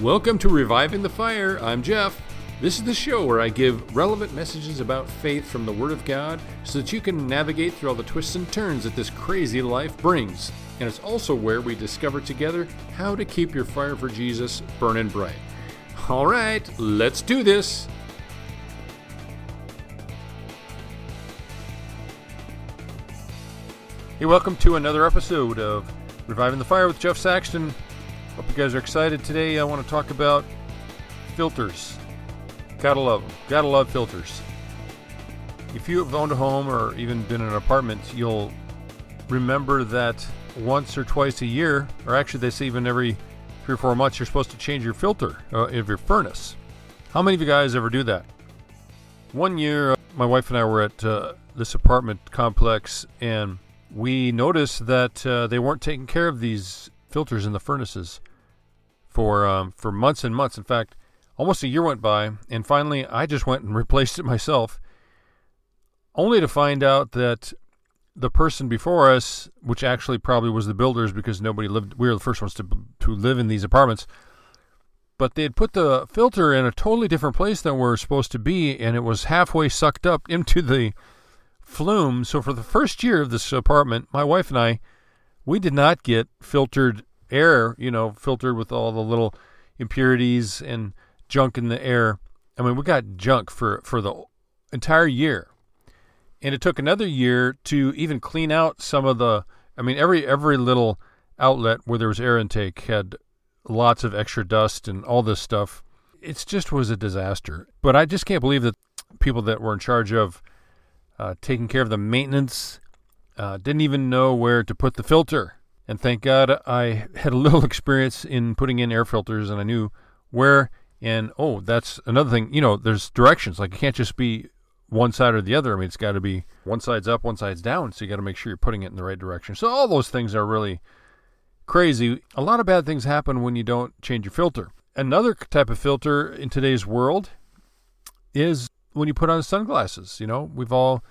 Welcome to Reviving the Fire. I'm Jeff. This is the show where I give relevant messages about faith from the Word of God so that you can navigate through all the twists and turns that this crazy life brings. And it's also where we discover together how to keep your fire for Jesus burning bright. All right, let's do this. Hey, welcome to another episode of Reviving the Fire with Jeff Saxton. Hope you guys are excited today. I want to talk about filters. Gotta love them. Gotta love filters. If you have owned a home or even been in an apartment, you'll remember that once or twice a year, or actually they say even every three or four months, you're supposed to change your filter uh, of your furnace. How many of you guys ever do that? One year, uh, my wife and I were at uh, this apartment complex, and we noticed that uh, they weren't taking care of these filters in the furnaces for um, for months and months. In fact, almost a year went by, and finally, I just went and replaced it myself, only to find out that the person before us, which actually probably was the builders because nobody lived, we were the first ones to to live in these apartments. But they had put the filter in a totally different place than we we're supposed to be, and it was halfway sucked up into the flume. So for the first year of this apartment, my wife and I, we did not get filtered air, you know, filtered with all the little impurities and junk in the air. I mean, we got junk for, for the entire year. And it took another year to even clean out some of the I mean, every every little outlet where there was air intake had lots of extra dust and all this stuff. It just was a disaster. But I just can't believe that people that were in charge of uh, taking care of the maintenance, uh, didn't even know where to put the filter. And thank God I had a little experience in putting in air filters and I knew where. And oh, that's another thing. You know, there's directions. Like it can't just be one side or the other. I mean, it's got to be one side's up, one side's down. So you got to make sure you're putting it in the right direction. So all those things are really crazy. A lot of bad things happen when you don't change your filter. Another type of filter in today's world is when you put on sunglasses. You know, we've all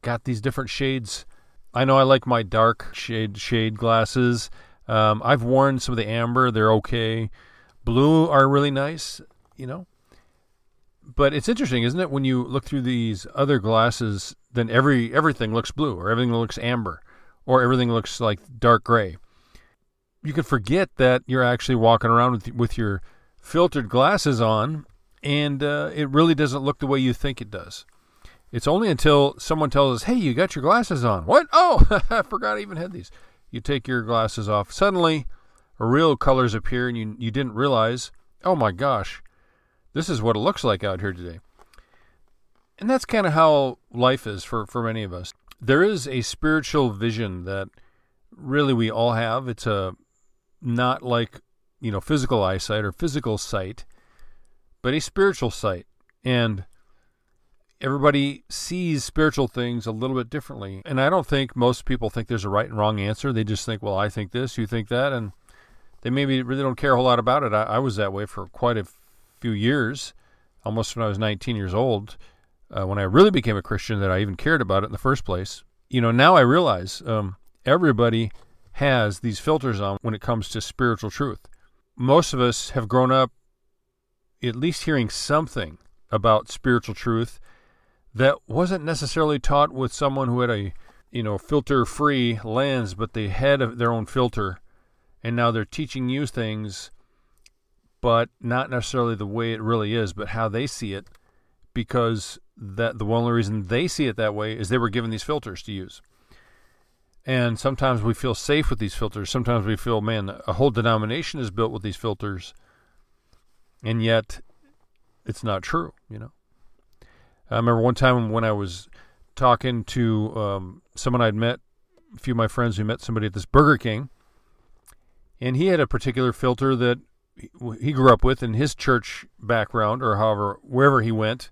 got these different shades. I know I like my dark shade shade glasses. Um, I've worn some of the amber; they're okay. Blue are really nice, you know. But it's interesting, isn't it? When you look through these other glasses, then every everything looks blue, or everything looks amber, or everything looks like dark gray. You could forget that you're actually walking around with with your filtered glasses on and uh, it really doesn't look the way you think it does. It's only until someone tells us, "Hey, you got your glasses on." What? Oh, I forgot I even had these. You take your glasses off. Suddenly, real colors appear, and you you didn't realize. Oh my gosh, this is what it looks like out here today. And that's kind of how life is for for many of us. There is a spiritual vision that really we all have. It's a not like you know physical eyesight or physical sight but a spiritual sight. And everybody sees spiritual things a little bit differently. And I don't think most people think there's a right and wrong answer. They just think, well, I think this, you think that, and they maybe really don't care a whole lot about it. I, I was that way for quite a few years, almost when I was 19 years old, uh, when I really became a Christian, that I even cared about it in the first place. You know, now I realize um, everybody has these filters on when it comes to spiritual truth. Most of us have grown up at least hearing something about spiritual truth that wasn't necessarily taught with someone who had a you know filter free lens but they had their own filter and now they're teaching you things but not necessarily the way it really is but how they see it because that the only reason they see it that way is they were given these filters to use and sometimes we feel safe with these filters sometimes we feel man a whole denomination is built with these filters and yet it's not true. You know, I remember one time when I was talking to um, someone I'd met, a few of my friends who met somebody at this Burger King, and he had a particular filter that he grew up with in his church background, or however wherever he went,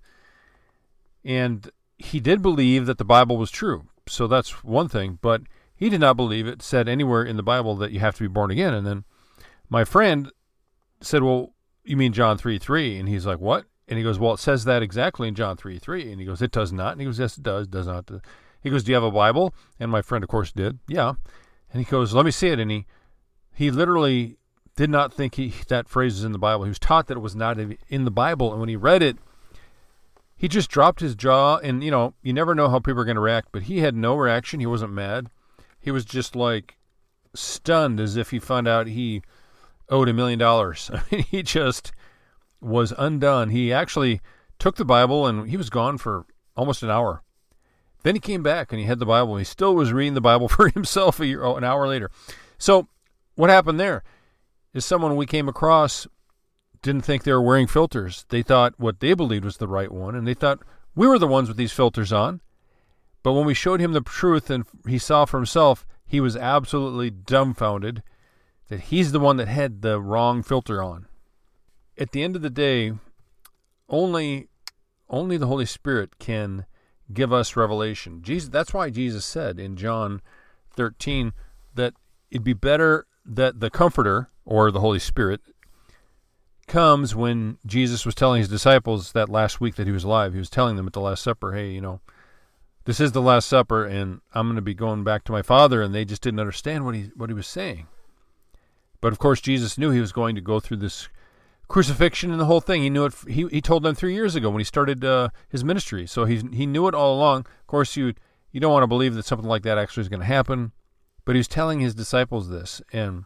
and he did believe that the Bible was true. So that's one thing, but he did not believe it said anywhere in the Bible that you have to be born again. And then my friend said, "Well, you mean John 3 3? And he's like, what? And he goes, well, it says that exactly in John 3 3. And he goes, it does not. And he goes, yes, it does, does not. He goes, do you have a Bible? And my friend, of course, did. Yeah. And he goes, let me see it. And he, he literally did not think he, that phrase was in the Bible. He was taught that it was not in the Bible, and when he read it, he just dropped his jaw. And you know, you never know how people are going to react, but he had no reaction. He wasn't mad. He was just like stunned, as if he found out he owed a million dollars. I mean, he just was undone. He actually took the Bible and he was gone for almost an hour. Then he came back and he had the Bible. He still was reading the Bible for himself a year, oh, an hour later. So, what happened there is someone we came across didn't think they were wearing filters. They thought what they believed was the right one, and they thought we were the ones with these filters on. But when we showed him the truth and he saw for himself, he was absolutely dumbfounded that he's the one that had the wrong filter on. At the end of the day, only only the Holy Spirit can give us revelation. Jesus that's why Jesus said in John 13 that it'd be better that the comforter or the Holy Spirit comes when Jesus was telling his disciples that last week that he was alive. He was telling them at the last supper, "Hey, you know, this is the last supper and I'm going to be going back to my father." And they just didn't understand what he what he was saying. But of course, Jesus knew he was going to go through this crucifixion and the whole thing. He knew it. He, he told them three years ago when he started uh, his ministry. So he he knew it all along. Of course, you you don't want to believe that something like that actually is going to happen, but he was telling his disciples this and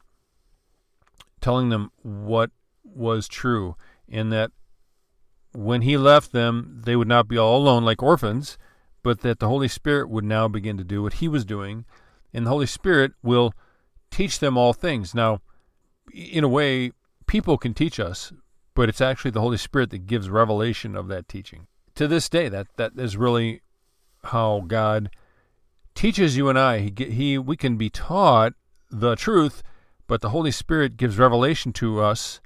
telling them what was true, in that when he left them, they would not be all alone like orphans, but that the Holy Spirit would now begin to do what he was doing, and the Holy Spirit will teach them all things. Now in a way, people can teach us, but it's actually the Holy Spirit that gives revelation of that teaching. To this day, that that is really how God teaches you and I. He, he we can be taught the truth, but the Holy Spirit gives revelation to us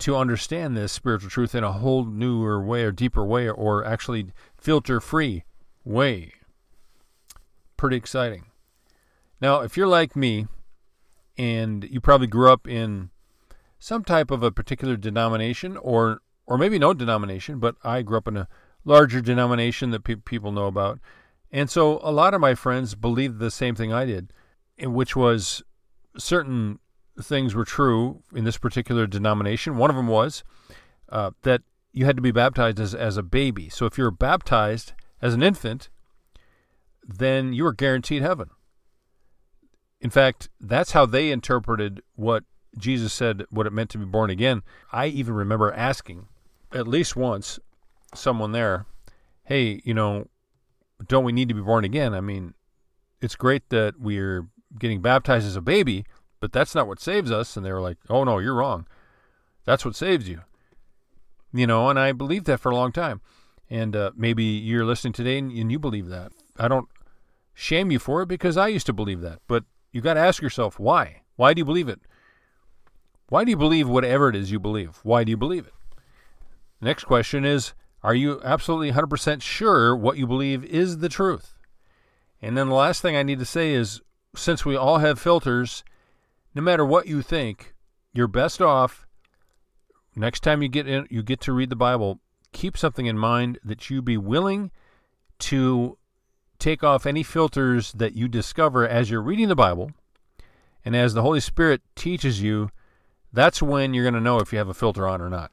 to understand this spiritual truth in a whole newer way or deeper way or actually filter free way. Pretty exciting. Now, if you're like me, and you probably grew up in some type of a particular denomination or or maybe no denomination, but I grew up in a larger denomination that pe- people know about. And so a lot of my friends believed the same thing I did, which was certain things were true in this particular denomination. One of them was uh, that you had to be baptized as, as a baby. So if you were baptized as an infant, then you were guaranteed heaven. In fact, that's how they interpreted what Jesus said, what it meant to be born again. I even remember asking at least once someone there, hey, you know, don't we need to be born again? I mean, it's great that we're getting baptized as a baby, but that's not what saves us. And they were like, oh, no, you're wrong. That's what saves you. You know, and I believed that for a long time. And uh, maybe you're listening today and, and you believe that. I don't shame you for it because I used to believe that. But you got to ask yourself why. Why do you believe it? Why do you believe whatever it is you believe? Why do you believe it? next question is Are you absolutely 100% sure what you believe is the truth? And then the last thing I need to say is since we all have filters, no matter what you think, you're best off next time you get in you get to read the Bible, keep something in mind that you be willing to take off any filters that you discover as you're reading the Bible and as the Holy Spirit teaches you, that's when you're going to know if you have a filter on or not.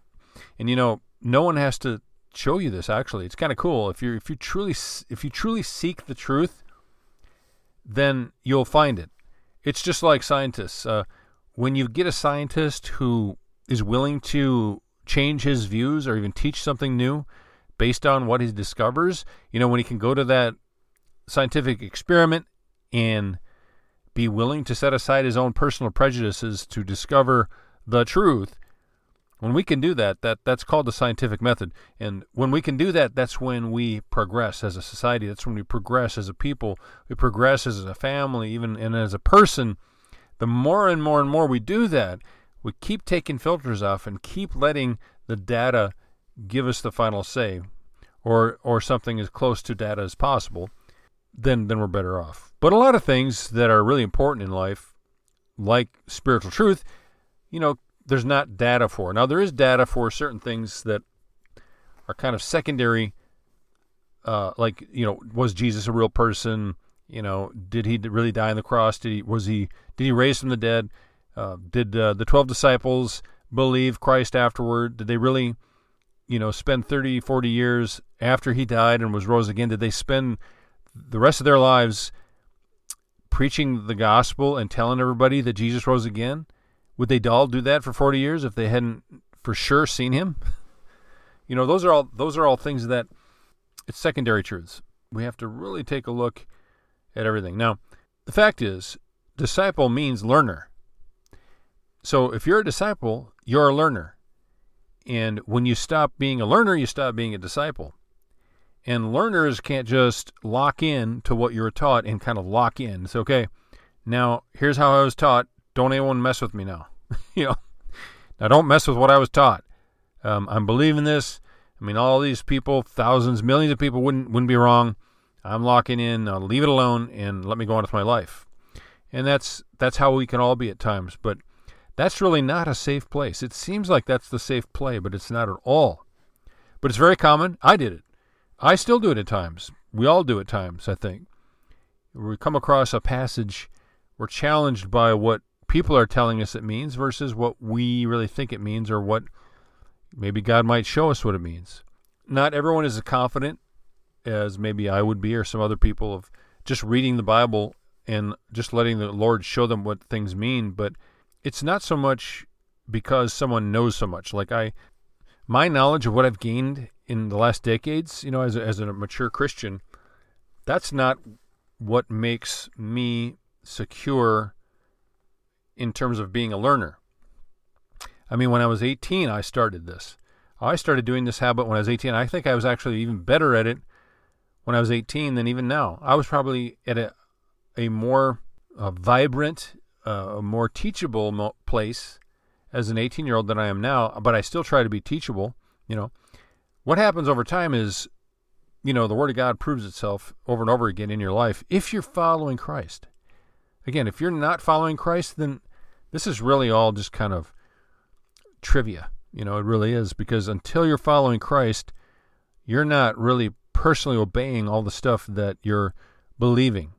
And you know, no one has to show you this actually. It's kind of cool if you if you truly if you truly seek the truth, then you'll find it. It's just like scientists. Uh, when you get a scientist who is willing to change his views or even teach something new based on what he discovers, you know, when he can go to that scientific experiment and be willing to set aside his own personal prejudices to discover the truth when we can do that that that's called the scientific method. And when we can do that that's when we progress as a society. That's when we progress as a people. We progress as a family even and as a person. The more and more and more we do that we keep taking filters off and keep letting the data give us the final say or or something as close to data as possible then then we're better off. But a lot of things that are really important in life, like spiritual truth, you know, there's not data for. Now there is data for certain things that are kind of secondary. Uh, like you know, was Jesus a real person? You know, did he really die on the cross? Did he was he did he raise from the dead? Uh, did uh, the 12 disciples believe Christ afterward? Did they really, you know, spend 30, 40 years after he died and was rose again? Did they spend the rest of their lives preaching the gospel and telling everybody that Jesus rose again? Would they all do that for 40 years if they hadn't for sure seen him? you know, those are all those are all things that it's secondary truths. We have to really take a look at everything. Now, the fact is, disciple means learner. So if you're a disciple, you're a learner. And when you stop being a learner, you stop being a disciple. And learners can't just lock in to what you were taught and kind of lock in. It's okay. Now, here's how I was taught. Don't anyone mess with me now. you know, now don't mess with what I was taught. Um, I'm believing this. I mean, all these people, thousands, millions of people wouldn't wouldn't be wrong. I'm locking in. I'll leave it alone and let me go on with my life. And that's that's how we can all be at times. But that's really not a safe place. It seems like that's the safe play, but it's not at all. But it's very common. I did it. I still do it at times. We all do at times, I think. We come across a passage, we're challenged by what people are telling us it means versus what we really think it means or what maybe God might show us what it means. Not everyone is as confident as maybe I would be or some other people of just reading the Bible and just letting the Lord show them what things mean, but it's not so much because someone knows so much. Like I my knowledge of what I've gained in the last decades, you know, as a, as a mature Christian, that's not what makes me secure in terms of being a learner. I mean, when I was 18, I started this. I started doing this habit when I was 18. I think I was actually even better at it when I was 18 than even now. I was probably at a, a more uh, vibrant, uh, a more teachable mo- place as an 18 year old than I am now, but I still try to be teachable. You know, what happens over time is, you know, the Word of God proves itself over and over again in your life if you're following Christ. Again, if you're not following Christ, then this is really all just kind of trivia. You know, it really is because until you're following Christ, you're not really personally obeying all the stuff that you're believing.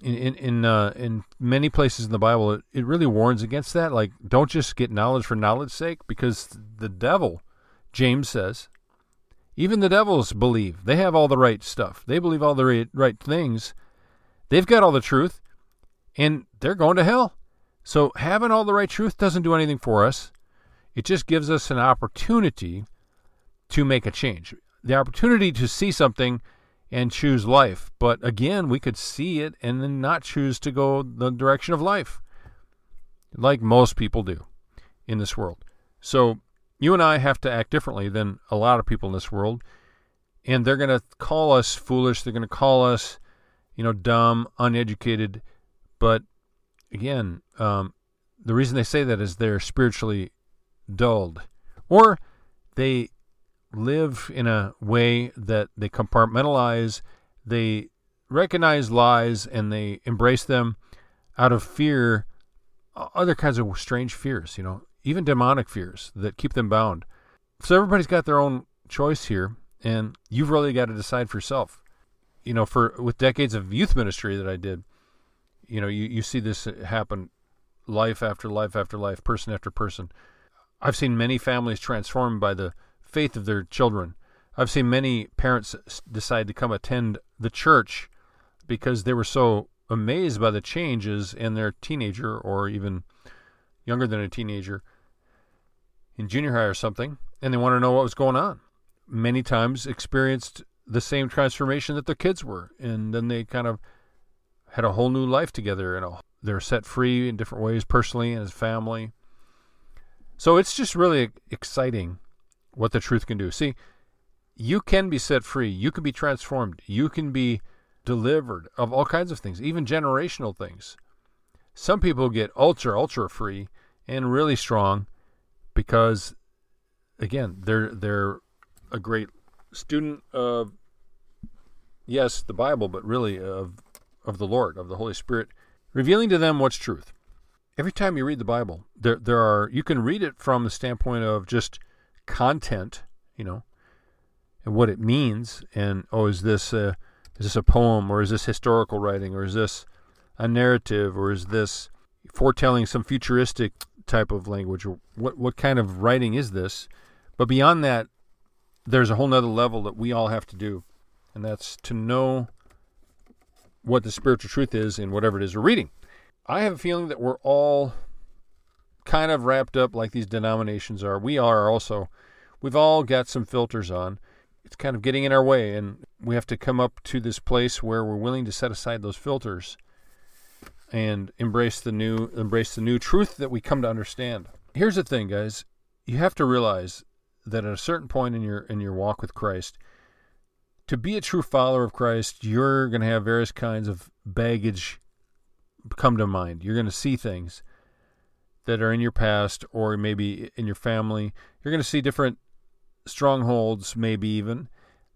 In in in, uh, in many places in the Bible, it, it really warns against that. Like, don't just get knowledge for knowledge's sake, because the devil, James says, even the devils believe they have all the right stuff. They believe all the right, right things. They've got all the truth, and they're going to hell. So having all the right truth doesn't do anything for us. It just gives us an opportunity to make a change. The opportunity to see something and choose life. But again, we could see it and then not choose to go the direction of life, like most people do in this world. So you and I have to act differently than a lot of people in this world. And they're going to call us foolish. They're going to call us, you know, dumb, uneducated. But again, um, the reason they say that is they're spiritually dulled, or they live in a way that they compartmentalize, they recognize lies, and they embrace them out of fear, other kinds of strange fears, you know, even demonic fears that keep them bound. So everybody's got their own choice here, and you've really got to decide for yourself. You know, for with decades of youth ministry that I did, you know, you, you see this happen life after life after life, person after person. I've seen many families transformed by the faith of their children. I've seen many parents decide to come attend the church because they were so amazed by the changes in their teenager or even younger than a teenager in junior high or something, and they want to know what was going on. Many times experienced the same transformation that their kids were, and then they kind of had a whole new life together, and they're set free in different ways, personally and as a family. So it's just really exciting what the truth can do. See, you can be set free, you can be transformed, you can be delivered of all kinds of things, even generational things. Some people get ultra, ultra free and really strong because, again, they're they're a great student of yes, the Bible, but really of of the Lord, of the Holy Spirit, revealing to them what's truth. Every time you read the Bible, there there are you can read it from the standpoint of just content, you know, and what it means, and oh, is this a, is this a poem, or is this historical writing, or is this a narrative, or is this foretelling some futuristic type of language or what what kind of writing is this? But beyond that, there's a whole nother level that we all have to do, and that's to know what the spiritual truth is in whatever it is we're reading. I have a feeling that we're all kind of wrapped up like these denominations are. We are also. We've all got some filters on. It's kind of getting in our way, and we have to come up to this place where we're willing to set aside those filters and embrace the new embrace the new truth that we come to understand. Here's the thing, guys. You have to realize that at a certain point in your in your walk with Christ, to be a true follower of Christ, you're going to have various kinds of baggage come to mind. You're going to see things that are in your past or maybe in your family. You're going to see different strongholds, maybe even.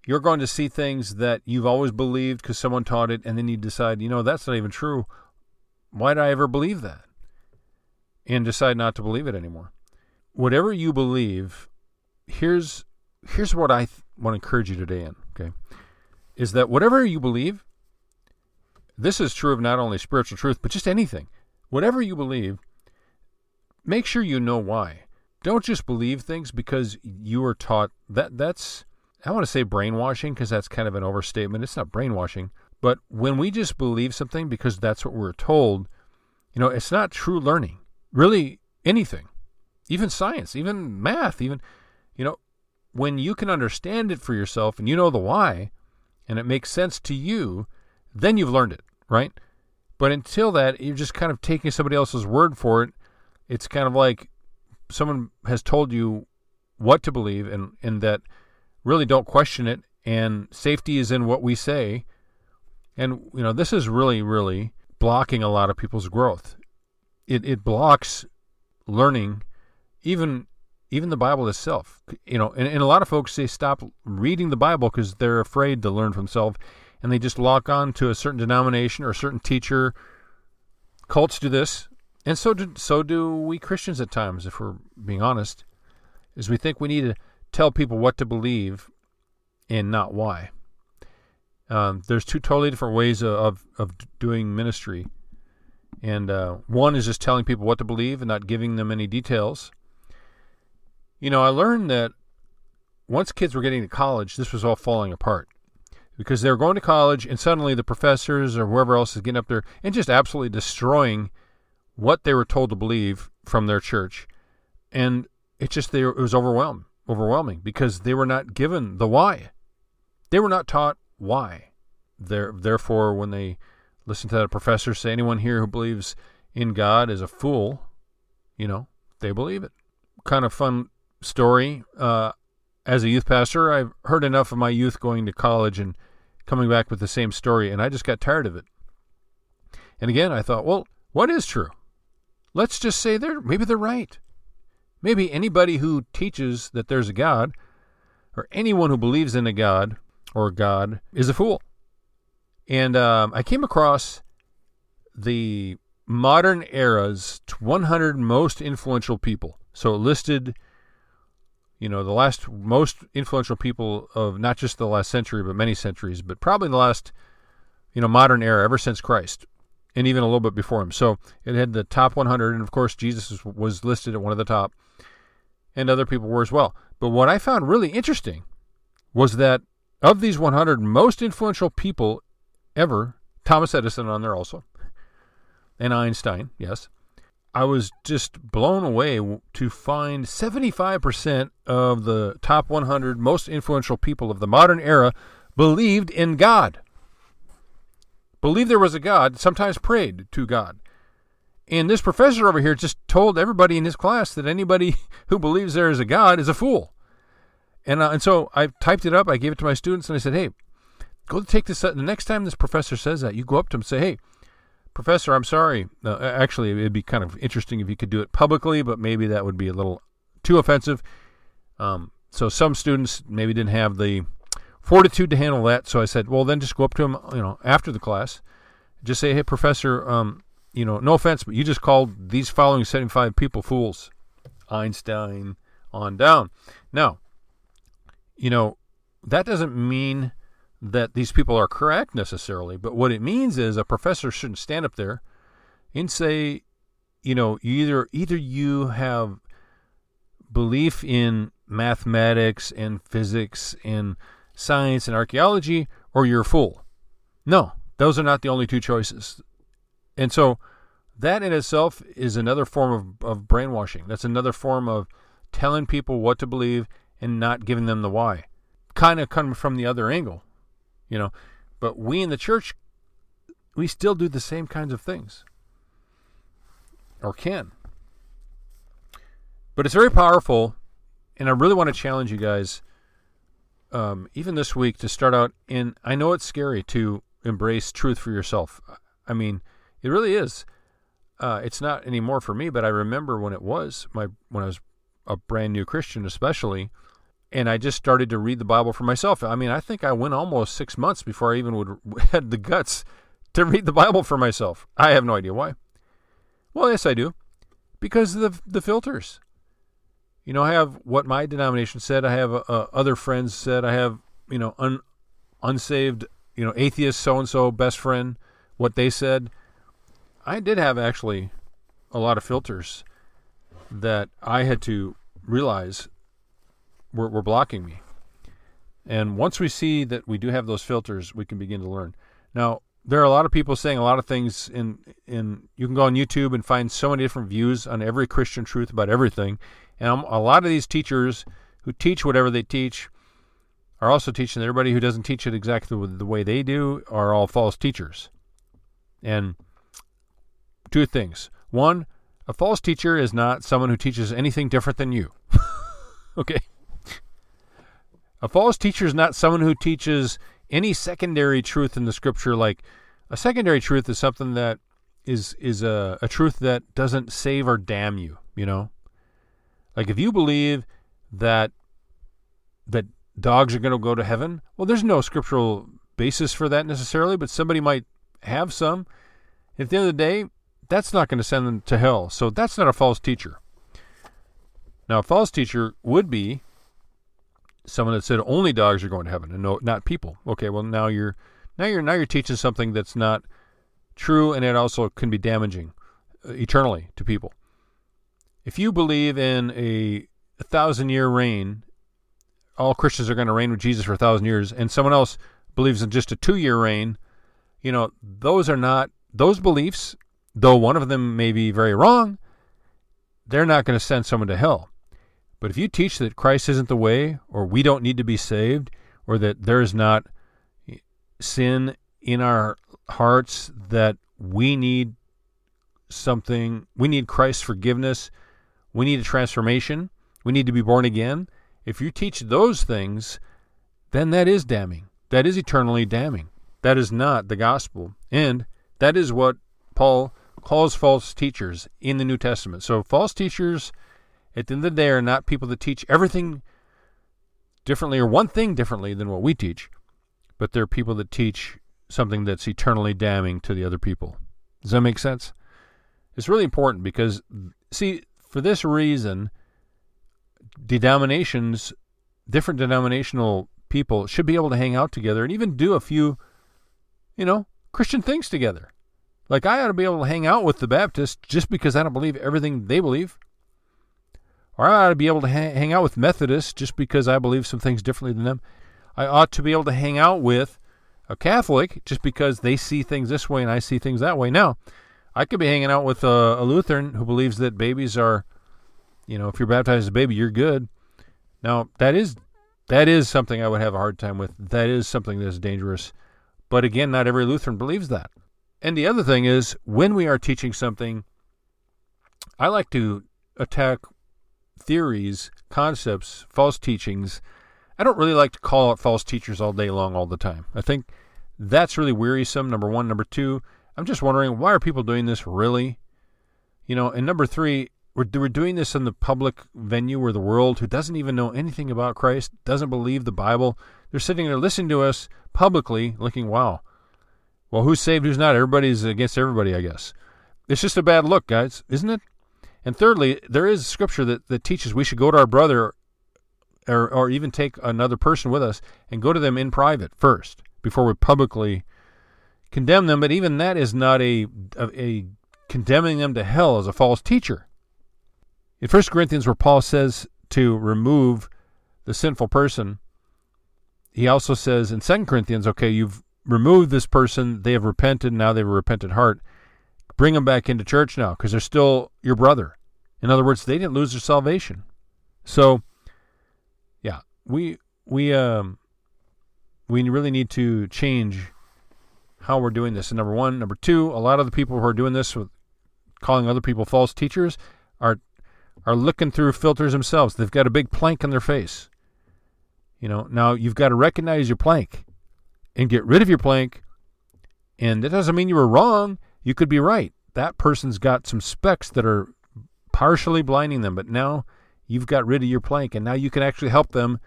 You're going to see things that you've always believed because someone taught it, and then you decide, you know, that's not even true. Why did I ever believe that? And decide not to believe it anymore. Whatever you believe, here's here's what I want to encourage you today in, okay? Is that whatever you believe, this is true of not only spiritual truth, but just anything. Whatever you believe, make sure you know why. Don't just believe things because you were taught that that's I want to say brainwashing because that's kind of an overstatement. It's not brainwashing, but when we just believe something because that's what we're told, you know, it's not true learning. Really anything. Even science, even math, even you know, when you can understand it for yourself and you know the why and it makes sense to you, then you've learned it, right? But until that, you're just kind of taking somebody else's word for it. It's kind of like someone has told you what to believe and, and that really don't question it and safety is in what we say. And you know, this is really, really blocking a lot of people's growth. It it blocks learning even even the Bible itself. You know, and, and a lot of folks they stop reading the Bible because they're afraid to learn for themselves, and they just lock on to a certain denomination or a certain teacher. Cults do this, and so do so do we Christians at times, if we're being honest. Is we think we need to tell people what to believe and not why. Um, there's two totally different ways of of doing ministry, and uh, one is just telling people what to believe and not giving them any details you know, I learned that once kids were getting to college, this was all falling apart because they were going to college and suddenly the professors or whoever else is getting up there and just absolutely destroying what they were told to believe from their church. And it just they, it was overwhelmed, overwhelming because they were not given the why. They were not taught why. There, therefore, when they listen to that professor say, anyone here who believes in God is a fool, you know, they believe it. Kind of fun story. Uh, as a youth pastor, I've heard enough of my youth going to college and coming back with the same story, and I just got tired of it. And again, I thought, well, what is true? Let's just say they're maybe they're right. Maybe anybody who teaches that there's a God, or anyone who believes in a God or God, is a fool. And um, I came across the modern era's 100 most influential people. So it listed you know, the last most influential people of not just the last century, but many centuries, but probably the last, you know, modern era ever since Christ, and even a little bit before him. So it had the top 100, and of course Jesus was listed at one of the top, and other people were as well. But what I found really interesting was that of these 100 most influential people ever, Thomas Edison on there also, and Einstein, yes, I was just blown away to find 75% of the top 100 most influential people of the modern era believed in God. Believed there was a God, sometimes prayed to God. And this professor over here just told everybody in his class that anybody who believes there is a God is a fool. And, uh, and so I typed it up, I gave it to my students, and I said, hey, go take this. The next time this professor says that, you go up to him and say, hey, Professor, I'm sorry. Uh, actually, it'd be kind of interesting if you could do it publicly, but maybe that would be a little too offensive. Um, so some students maybe didn't have the fortitude to handle that. So I said, well, then just go up to them, you know, after the class, just say, hey, Professor, um, you know, no offense, but you just called these following 75 people fools. Einstein on down. Now, you know, that doesn't mean that these people are correct necessarily, but what it means is a professor shouldn't stand up there and say, you know, either either you have belief in mathematics and physics and science and archaeology, or you're a fool. No, those are not the only two choices. And so that in itself is another form of, of brainwashing. That's another form of telling people what to believe and not giving them the why. Kind of coming from the other angle, you know. But we in the church, we still do the same kinds of things. Or can. But it's very powerful, and I really want to challenge you guys, um, even this week, to start out in. I know it's scary to embrace truth for yourself. I mean, it really is. Uh, it's not anymore for me, but I remember when it was my when I was a brand new Christian, especially, and I just started to read the Bible for myself. I mean, I think I went almost six months before I even would had the guts to read the Bible for myself. I have no idea why. Well, yes, I do, because of the the filters. You know, I have what my denomination said. I have uh, other friends said. I have you know un, unsaved you know atheist so and so best friend what they said. I did have actually a lot of filters that I had to realize were, were blocking me. And once we see that we do have those filters, we can begin to learn. Now, there are a lot of people saying a lot of things in in you can go on YouTube and find so many different views on every Christian truth about everything. And a lot of these teachers who teach whatever they teach are also teaching everybody who doesn't teach it exactly the way they do are all false teachers. And two things. One, a false teacher is not someone who teaches anything different than you. okay? A false teacher is not someone who teaches any secondary truth in the scripture like a secondary truth is something that is is a, a truth that doesn't save or damn you, you know? Like if you believe that that dogs are going to go to heaven, well there's no scriptural basis for that necessarily, but somebody might have some. At the end of the day, that's not going to send them to hell. So that's not a false teacher. Now, a false teacher would be someone that said only dogs are going to heaven and no, not people. Okay, well now you're now you're now you're teaching something that's not true, and it also can be damaging uh, eternally to people. If you believe in a, a thousand year reign, all Christians are going to reign with Jesus for a thousand years, and someone else believes in just a two year reign, you know those are not those beliefs though one of them may be very wrong, they're not going to send someone to hell. But if you teach that Christ isn't the way, or we don't need to be saved, or that there is not sin in our hearts, that we need something, we need Christ's forgiveness, we need a transformation, we need to be born again. If you teach those things, then that is damning. That is eternally damning. That is not the gospel. And that is what Paul calls false teachers in the New Testament. So false teachers at the end of the day are not people that teach everything differently or one thing differently than what we teach, but they're people that teach something that's eternally damning to the other people. Does that make sense? It's really important because, see, for this reason, denominations, different denominational people should be able to hang out together and even do a few, you know, Christian things together. Like, I ought to be able to hang out with the Baptists just because I don't believe everything they believe. Or I ought to be able to ha- hang out with Methodists just because I believe some things differently than them. I ought to be able to hang out with a Catholic just because they see things this way and I see things that way. Now, I could be hanging out with a, a Lutheran who believes that babies are, you know, if you're baptized as a baby, you're good. Now, that is that is something I would have a hard time with. That is something that is dangerous. But again, not every Lutheran believes that. And the other thing is, when we are teaching something, I like to attack theories, concepts, false teachings. I don't really like to call out false teachers all day long, all the time. I think that's really wearisome, number one. Number two, I'm just wondering, why are people doing this really? You know, and number three, we're, we're doing this in the public venue where the world, who doesn't even know anything about Christ, doesn't believe the Bible, they're sitting there listening to us publicly, looking, wow, well, who's saved, who's not? Everybody's against everybody, I guess. It's just a bad look, guys, isn't it? And thirdly, there is scripture that, that teaches we should go to our brother or, or even take another person with us and go to them in private first before we publicly condemn them. But even that is not a, a, a condemning them to hell as a false teacher. In 1 Corinthians, where Paul says to remove the sinful person, he also says in 2 Corinthians, okay, you've removed this person, they have repented, now they have a repentant heart. Bring them back into church now because they're still your brother. In other words, they didn't lose their salvation. So, yeah, we we um we really need to change how we're doing this. And number one, number two, a lot of the people who are doing this with calling other people false teachers are are looking through filters themselves. They've got a big plank in their face. You know, now you've got to recognize your plank and get rid of your plank. And that doesn't mean you were wrong. You could be right. That person's got some specs that are partially blinding them, but now you've got rid of your plank and now you can actually help them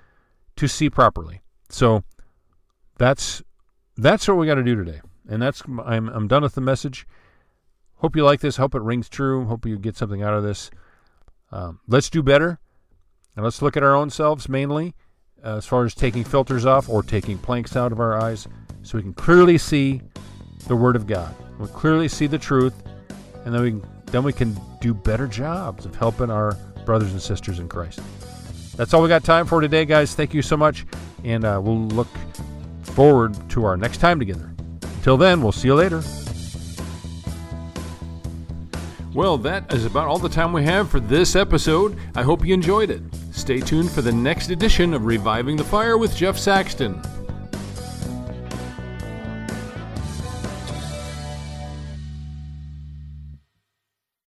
to see properly. So that's that's what we got to do today. And that's I'm I'm done with the message. Hope you like this. Hope it rings true. Hope you get something out of this. Um, let's do better, and let's look at our own selves mainly, uh, as far as taking filters off or taking planks out of our eyes, so we can clearly see the Word of God. We clearly see the truth, and then we then we can do better jobs of helping our brothers and sisters in Christ. That's all we got time for today, guys. Thank you so much, and uh, we'll look forward to our next time together. Until then, we'll see you later. Well, that is about all the time we have for this episode. I hope you enjoyed it. Stay tuned for the next edition of Reviving the Fire with Jeff Saxton.